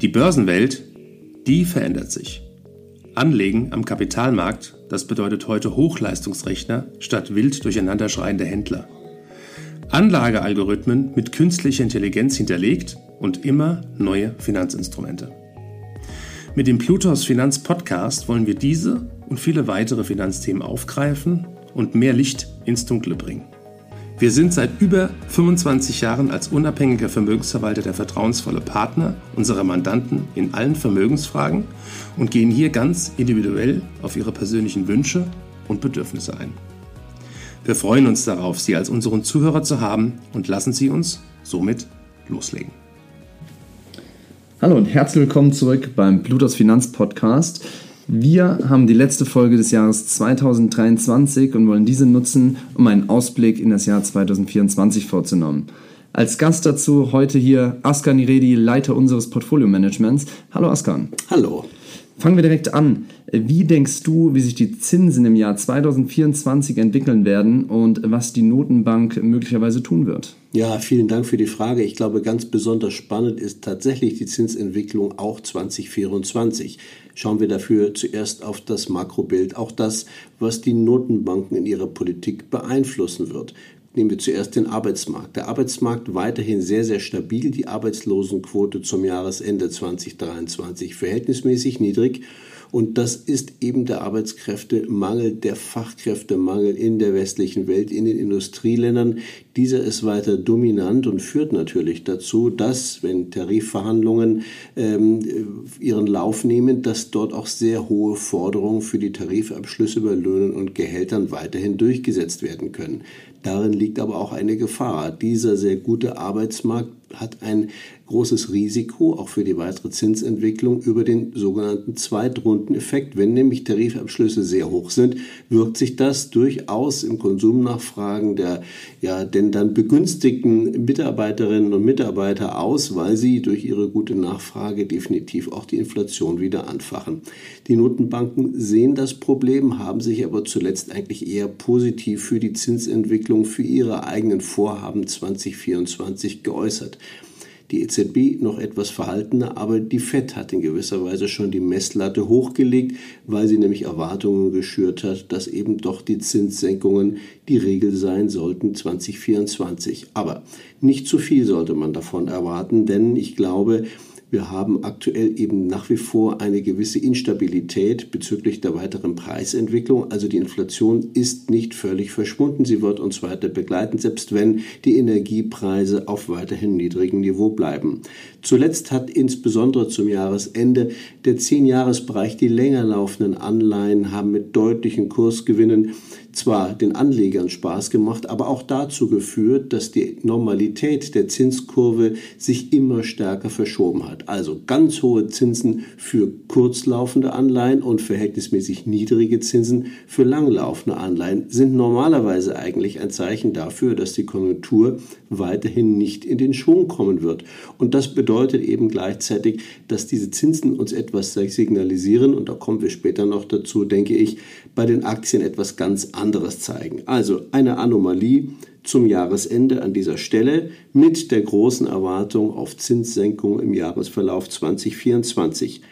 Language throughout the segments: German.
Die Börsenwelt, die verändert sich. Anlegen am Kapitalmarkt, das bedeutet heute Hochleistungsrechner statt wild durcheinanderschreiende Händler. Anlagealgorithmen mit künstlicher Intelligenz hinterlegt und immer neue Finanzinstrumente. Mit dem Plutos Finanz Podcast wollen wir diese und viele weitere Finanzthemen aufgreifen und mehr Licht ins Dunkle bringen. Wir sind seit über 25 Jahren als unabhängiger Vermögensverwalter der vertrauensvolle Partner unserer Mandanten in allen Vermögensfragen und gehen hier ganz individuell auf ihre persönlichen Wünsche und Bedürfnisse ein. Wir freuen uns darauf, Sie als unseren Zuhörer zu haben und lassen Sie uns somit loslegen. Hallo und herzlich willkommen zurück beim Plutos Finanz Podcast. Wir haben die letzte Folge des Jahres 2023 und wollen diese nutzen, um einen Ausblick in das Jahr 2024 vorzunehmen. Als Gast dazu heute hier Askan Niredi, Leiter unseres Portfolio-Managements. Hallo Askan. Hallo. Fangen wir direkt an. Wie denkst du, wie sich die Zinsen im Jahr 2024 entwickeln werden und was die Notenbank möglicherweise tun wird? Ja, vielen Dank für die Frage. Ich glaube, ganz besonders spannend ist tatsächlich die Zinsentwicklung auch 2024. Schauen wir dafür zuerst auf das Makrobild, auch das, was die Notenbanken in ihrer Politik beeinflussen wird. Nehmen wir zuerst den Arbeitsmarkt. Der Arbeitsmarkt weiterhin sehr, sehr stabil. Die Arbeitslosenquote zum Jahresende 2023 verhältnismäßig niedrig. Und das ist eben der Arbeitskräftemangel, der Fachkräftemangel in der westlichen Welt, in den Industrieländern. Dieser ist weiter dominant und führt natürlich dazu, dass, wenn Tarifverhandlungen ähm, ihren Lauf nehmen, dass dort auch sehr hohe Forderungen für die Tarifabschlüsse bei Löhnen und Gehältern weiterhin durchgesetzt werden können. Darin liegt aber auch eine Gefahr. Dieser sehr gute Arbeitsmarkt hat ein großes Risiko, auch für die weitere Zinsentwicklung, über den sogenannten Zweitrundeneffekt. Wenn nämlich Tarifabschlüsse sehr hoch sind, wirkt sich das durchaus im Konsumnachfragen der ja denn dann begünstigten Mitarbeiterinnen und Mitarbeiter aus, weil sie durch ihre gute Nachfrage definitiv auch die Inflation wieder anfachen. Die Notenbanken sehen das Problem, haben sich aber zuletzt eigentlich eher positiv für die Zinsentwicklung für ihre eigenen Vorhaben 2024 geäußert die EZB noch etwas verhaltener, aber die FED hat in gewisser Weise schon die Messlatte hochgelegt, weil sie nämlich Erwartungen geschürt hat, dass eben doch die Zinssenkungen die Regel sein sollten 2024. Aber nicht zu viel sollte man davon erwarten, denn ich glaube, wir haben aktuell eben nach wie vor eine gewisse Instabilität bezüglich der weiteren Preisentwicklung. Also die Inflation ist nicht völlig verschwunden. Sie wird uns weiter begleiten, selbst wenn die Energiepreise auf weiterhin niedrigem Niveau bleiben. Zuletzt hat insbesondere zum Jahresende der Zehnjahresbereich die länger laufenden Anleihen haben mit deutlichen Kursgewinnen zwar den Anlegern Spaß gemacht, aber auch dazu geführt, dass die Normalität der Zinskurve sich immer stärker verschoben hat. Also ganz hohe Zinsen für kurzlaufende Anleihen und verhältnismäßig niedrige Zinsen für langlaufende Anleihen sind normalerweise eigentlich ein Zeichen dafür, dass die Konjunktur weiterhin nicht in den Schwung kommen wird. Und das eben gleichzeitig, dass diese Zinsen uns etwas signalisieren, und da kommen wir später noch dazu, denke ich, bei den Aktien etwas ganz anderes zeigen. Also eine Anomalie zum Jahresende an dieser Stelle mit der großen Erwartung auf Zinssenkung im Jahresverlauf 2024.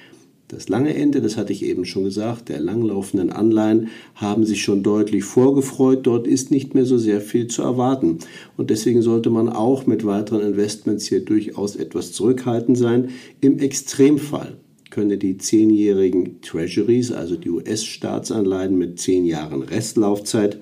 Das lange Ende, das hatte ich eben schon gesagt, der langlaufenden Anleihen haben sich schon deutlich vorgefreut. Dort ist nicht mehr so sehr viel zu erwarten. Und deswegen sollte man auch mit weiteren Investments hier durchaus etwas zurückhaltend sein. Im Extremfall könne die zehnjährigen Treasuries, also die US-Staatsanleihen mit zehn Jahren Restlaufzeit,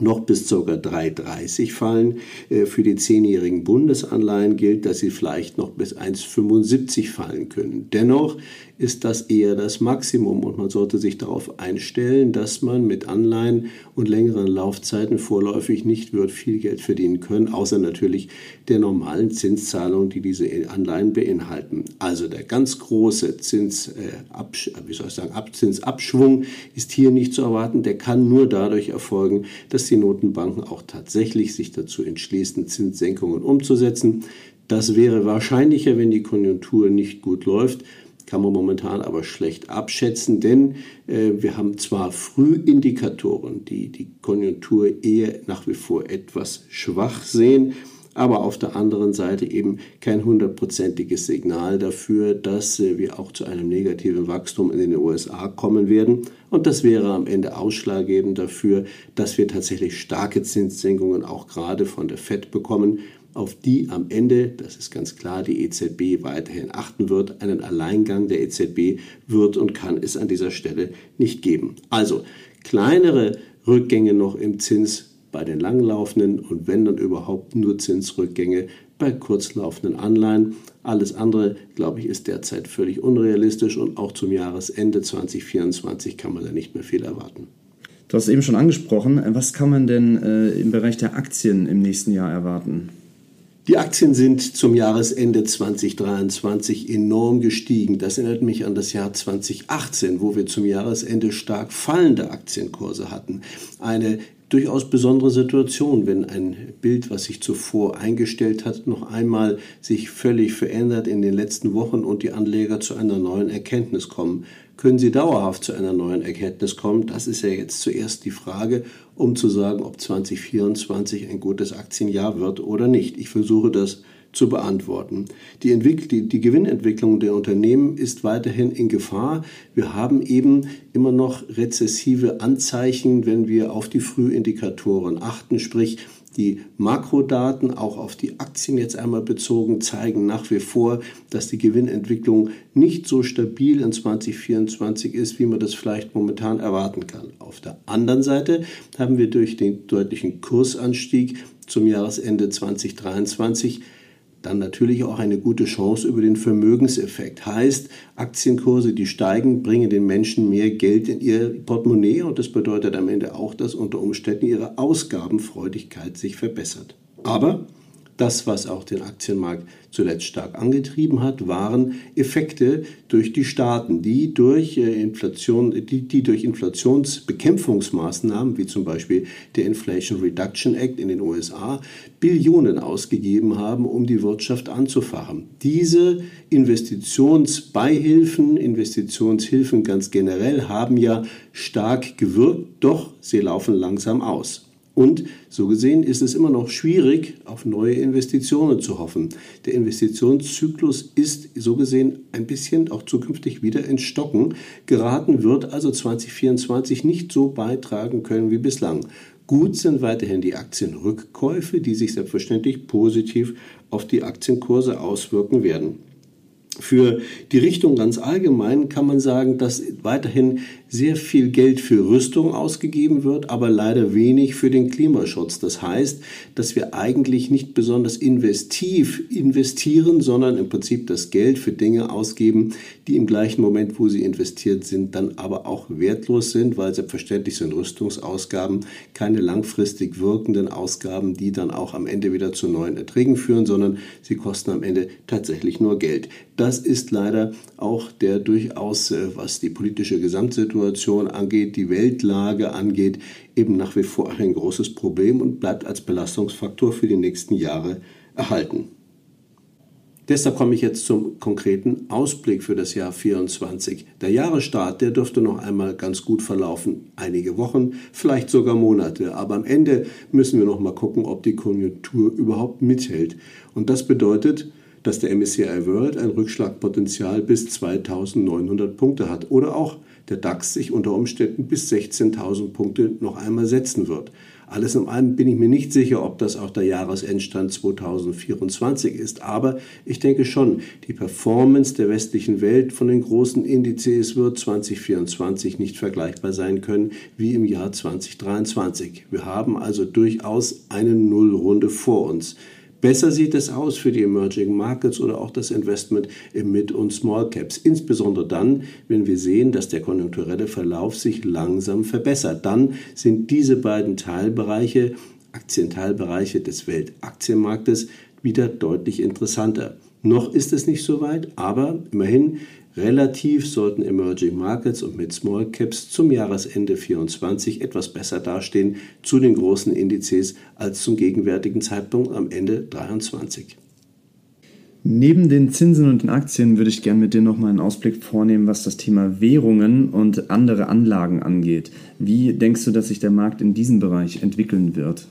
noch bis ca. 3,30 fallen. Äh, für die zehnjährigen Bundesanleihen gilt, dass sie vielleicht noch bis 1,75 fallen können. Dennoch ist das eher das Maximum und man sollte sich darauf einstellen, dass man mit Anleihen und längeren Laufzeiten vorläufig nicht wird viel Geld verdienen können, außer natürlich der normalen Zinszahlung, die diese Anleihen beinhalten. Also der ganz große Zins, äh, wie soll ich sagen, Zinsabschwung ist hier nicht zu erwarten. Der kann nur dadurch erfolgen, dass die Notenbanken auch tatsächlich sich dazu entschließen, Zinssenkungen umzusetzen. Das wäre wahrscheinlicher, wenn die Konjunktur nicht gut läuft kann man momentan aber schlecht abschätzen, denn äh, wir haben zwar Frühindikatoren, die die Konjunktur eher nach wie vor etwas schwach sehen, aber auf der anderen Seite eben kein hundertprozentiges Signal dafür, dass äh, wir auch zu einem negativen Wachstum in den USA kommen werden. Und das wäre am Ende ausschlaggebend dafür, dass wir tatsächlich starke Zinssenkungen auch gerade von der Fed bekommen, auf die am Ende, das ist ganz klar, die EZB weiterhin achten wird. Einen Alleingang der EZB wird und kann es an dieser Stelle nicht geben. Also kleinere Rückgänge noch im Zins bei den langlaufenden und wenn dann überhaupt nur Zinsrückgänge bei kurzlaufenden Anleihen. Alles andere, glaube ich, ist derzeit völlig unrealistisch und auch zum Jahresende 2024 kann man da nicht mehr viel erwarten. Du hast eben schon angesprochen, was kann man denn äh, im Bereich der Aktien im nächsten Jahr erwarten? Die Aktien sind zum Jahresende 2023 enorm gestiegen. Das erinnert mich an das Jahr 2018, wo wir zum Jahresende stark fallende Aktienkurse hatten. Eine durchaus besondere Situation, wenn ein Bild, was sich zuvor eingestellt hat, noch einmal sich völlig verändert in den letzten Wochen und die Anleger zu einer neuen Erkenntnis kommen. Können sie dauerhaft zu einer neuen Erkenntnis kommen? Das ist ja jetzt zuerst die Frage, um zu sagen, ob 2024 ein gutes Aktienjahr wird oder nicht. Ich versuche das zu beantworten. Die, die, die, Gewinnentwicklung der Unternehmen ist weiterhin in Gefahr. Wir haben eben immer noch rezessive Anzeichen, wenn wir auf die Frühindikatoren achten, sprich die Makrodaten, auch auf die Aktien jetzt einmal bezogen, zeigen nach wie vor, dass die Gewinnentwicklung nicht so stabil in 2024 ist, wie man das vielleicht momentan erwarten kann. Auf der anderen Seite haben wir durch den deutlichen Kursanstieg zum Jahresende 2023 dann natürlich auch eine gute Chance über den Vermögenseffekt. Heißt, Aktienkurse, die steigen, bringen den Menschen mehr Geld in ihr Portemonnaie und das bedeutet am Ende auch, dass unter Umständen ihre Ausgabenfreudigkeit sich verbessert. Aber das, was auch den Aktienmarkt zuletzt stark angetrieben hat, waren Effekte durch die Staaten, die durch äh, Inflation, die, die durch Inflationsbekämpfungsmaßnahmen, wie zum Beispiel der Inflation Reduction Act in den USA, Billionen ausgegeben haben, um die Wirtschaft anzufachen. Diese Investitionsbeihilfen, Investitionshilfen ganz generell haben ja stark gewirkt, doch sie laufen langsam aus. Und so gesehen ist es immer noch schwierig, auf neue Investitionen zu hoffen. Der Investitionszyklus ist so gesehen ein bisschen auch zukünftig wieder ins Stocken geraten, wird also 2024 nicht so beitragen können wie bislang. Gut sind weiterhin die Aktienrückkäufe, die sich selbstverständlich positiv auf die Aktienkurse auswirken werden. Für die Richtung ganz allgemein kann man sagen, dass weiterhin sehr viel Geld für Rüstung ausgegeben wird, aber leider wenig für den Klimaschutz. Das heißt, dass wir eigentlich nicht besonders investiv investieren, sondern im Prinzip das Geld für Dinge ausgeben, die im gleichen Moment, wo sie investiert sind, dann aber auch wertlos sind, weil selbstverständlich sind Rüstungsausgaben keine langfristig wirkenden Ausgaben, die dann auch am Ende wieder zu neuen Erträgen führen, sondern sie kosten am Ende tatsächlich nur Geld. Das ist leider auch der durchaus, äh, was die politische Gesamtsituation angeht, die Weltlage angeht, eben nach wie vor ein großes Problem und bleibt als Belastungsfaktor für die nächsten Jahre erhalten. Deshalb komme ich jetzt zum konkreten Ausblick für das Jahr 2024. Der Jahresstart, der dürfte noch einmal ganz gut verlaufen. Einige Wochen, vielleicht sogar Monate. Aber am Ende müssen wir noch mal gucken, ob die Konjunktur überhaupt mithält. Und das bedeutet, dass der MSCI World ein Rückschlagpotenzial bis 2900 Punkte hat oder auch der DAX sich unter Umständen bis 16.000 Punkte noch einmal setzen wird. Alles in allem bin ich mir nicht sicher, ob das auch der Jahresendstand 2024 ist. Aber ich denke schon, die Performance der westlichen Welt von den großen Indizes wird 2024 nicht vergleichbar sein können wie im Jahr 2023. Wir haben also durchaus eine Nullrunde vor uns. Besser sieht es aus für die Emerging Markets oder auch das Investment in Mid- und Small Caps. Insbesondere dann, wenn wir sehen, dass der konjunkturelle Verlauf sich langsam verbessert. Dann sind diese beiden Teilbereiche, Aktienteilbereiche des Weltaktienmarktes, wieder deutlich interessanter. Noch ist es nicht so weit, aber immerhin Relativ sollten Emerging Markets und mit Small Caps zum Jahresende 2024 etwas besser dastehen zu den großen Indizes als zum gegenwärtigen Zeitpunkt am Ende 2023. Neben den Zinsen und den Aktien würde ich gerne mit dir nochmal einen Ausblick vornehmen, was das Thema Währungen und andere Anlagen angeht. Wie denkst du, dass sich der Markt in diesem Bereich entwickeln wird?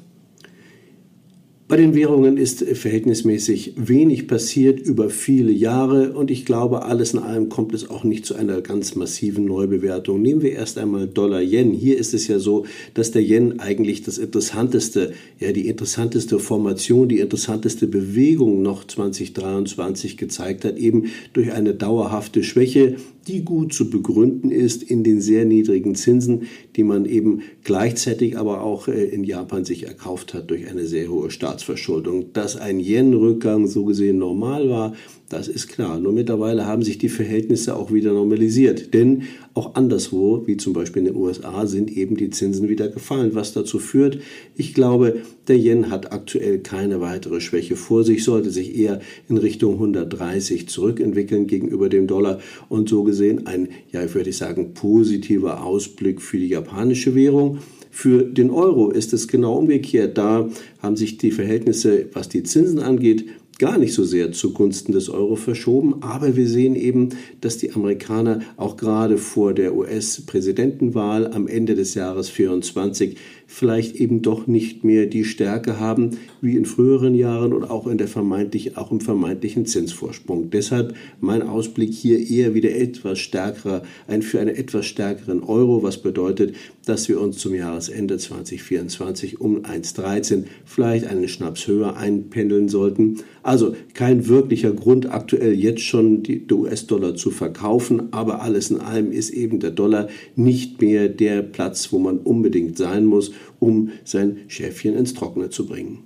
Bei den Währungen ist verhältnismäßig wenig passiert über viele Jahre und ich glaube, alles in allem kommt es auch nicht zu einer ganz massiven Neubewertung. Nehmen wir erst einmal Dollar-Yen. Hier ist es ja so, dass der Yen eigentlich das interessanteste, ja, die interessanteste Formation, die interessanteste Bewegung noch 2023 gezeigt hat, eben durch eine dauerhafte Schwäche die gut zu begründen ist in den sehr niedrigen Zinsen, die man eben gleichzeitig aber auch äh, in Japan sich erkauft hat durch eine sehr hohe Staatsverschuldung. Dass ein Yen-Rückgang so gesehen normal war, das ist klar. Nur mittlerweile haben sich die Verhältnisse auch wieder normalisiert. Denn auch anderswo, wie zum Beispiel in den USA, sind eben die Zinsen wieder gefallen, was dazu führt, ich glaube, der Yen hat aktuell keine weitere Schwäche vor sich, sollte sich eher in Richtung 130 zurückentwickeln gegenüber dem Dollar und so gesehen ein, ja, würde ich sagen, positiver Ausblick für die japanische Währung. Für den Euro ist es genau umgekehrt. Da haben sich die Verhältnisse, was die Zinsen angeht, gar nicht so sehr zugunsten des Euro verschoben. Aber wir sehen eben, dass die Amerikaner auch gerade vor der US-Präsidentenwahl am Ende des Jahres 2024 vielleicht eben doch nicht mehr die Stärke haben wie in früheren Jahren und auch in der vermeintlichen, auch im vermeintlichen Zinsvorsprung. Deshalb mein Ausblick hier eher wieder etwas stärkerer, ein für einen etwas stärkeren Euro, was bedeutet, dass wir uns zum Jahresende 2024 um 1,13 vielleicht einen Schnaps höher einpendeln sollten. Also kein wirklicher Grund aktuell jetzt schon die US-Dollar zu verkaufen, aber alles in allem ist eben der Dollar nicht mehr der Platz, wo man unbedingt sein muss um sein Schäfchen ins Trockene zu bringen.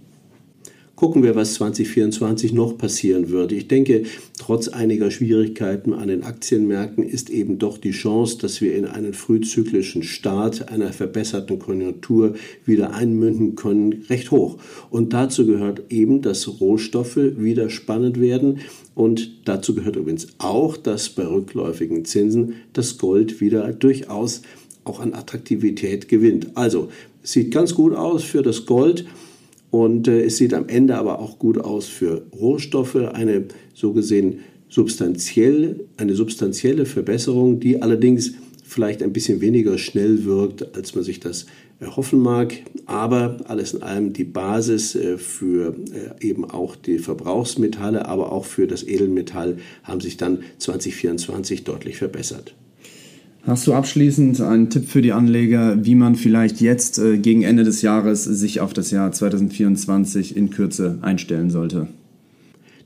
Gucken wir, was 2024 noch passieren wird. Ich denke, trotz einiger Schwierigkeiten an den Aktienmärkten ist eben doch die Chance, dass wir in einen frühzyklischen Start einer verbesserten Konjunktur wieder einmünden können, recht hoch. Und dazu gehört eben, dass Rohstoffe wieder spannend werden. Und dazu gehört übrigens auch, dass bei rückläufigen Zinsen das Gold wieder durchaus auch an Attraktivität gewinnt. Also sieht ganz gut aus für das Gold und äh, es sieht am Ende aber auch gut aus für Rohstoffe, eine so gesehen substanziell, eine substanzielle Verbesserung, die allerdings vielleicht ein bisschen weniger schnell wirkt, als man sich das erhoffen mag. Aber alles in allem die Basis äh, für äh, eben auch die Verbrauchsmetalle, aber auch für das Edelmetall haben sich dann 2024 deutlich verbessert. Hast du abschließend einen Tipp für die Anleger, wie man vielleicht jetzt äh, gegen Ende des Jahres sich auf das Jahr 2024 in Kürze einstellen sollte?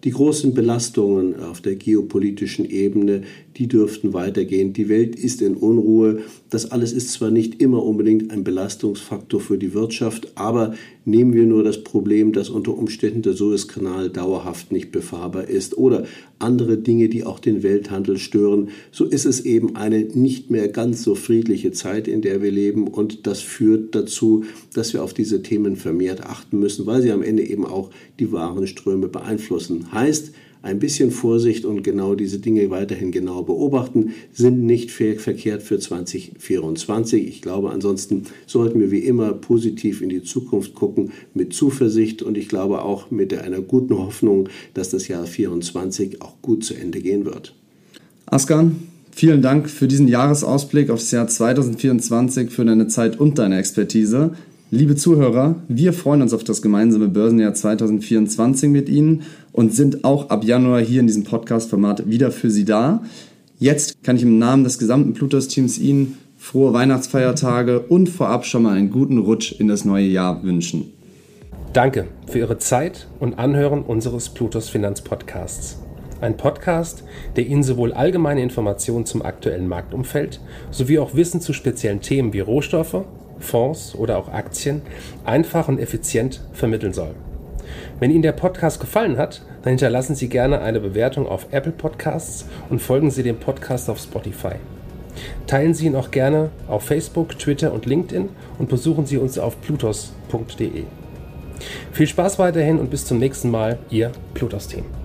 Die großen Belastungen auf der geopolitischen Ebene, die dürften weitergehen. Die Welt ist in Unruhe. Das alles ist zwar nicht immer unbedingt ein Belastungsfaktor für die Wirtschaft, aber nehmen wir nur das Problem, dass unter Umständen der Suezkanal dauerhaft nicht befahrbar ist oder andere Dinge, die auch den Welthandel stören, so ist es eben eine nicht mehr ganz so friedliche Zeit, in der wir leben und das führt dazu, dass wir auf diese Themen vermehrt achten müssen, weil sie am Ende eben auch die Warenströme beeinflussen. Heißt, ein bisschen Vorsicht und genau diese Dinge weiterhin genau beobachten, sind nicht verkehrt für 2024. Ich glaube, ansonsten sollten wir wie immer positiv in die Zukunft gucken, mit Zuversicht und ich glaube auch mit einer guten Hoffnung, dass das Jahr 2024 auch gut zu Ende gehen wird. Askan, vielen Dank für diesen Jahresausblick aufs Jahr 2024, für deine Zeit und deine Expertise. Liebe Zuhörer, wir freuen uns auf das gemeinsame Börsenjahr 2024 mit Ihnen und sind auch ab Januar hier in diesem Podcast-Format wieder für Sie da. Jetzt kann ich im Namen des gesamten Plutos-Teams Ihnen frohe Weihnachtsfeiertage und vorab schon mal einen guten Rutsch in das neue Jahr wünschen. Danke für Ihre Zeit und Anhören unseres Plutos Finanzpodcasts. Ein Podcast, der Ihnen sowohl allgemeine Informationen zum aktuellen Marktumfeld sowie auch Wissen zu speziellen Themen wie Rohstoffe, Fonds oder auch Aktien einfach und effizient vermitteln soll. Wenn Ihnen der Podcast gefallen hat, dann hinterlassen Sie gerne eine Bewertung auf Apple Podcasts und folgen Sie dem Podcast auf Spotify. Teilen Sie ihn auch gerne auf Facebook, Twitter und LinkedIn und besuchen Sie uns auf plutos.de. Viel Spaß weiterhin und bis zum nächsten Mal, Ihr Plutos-Team.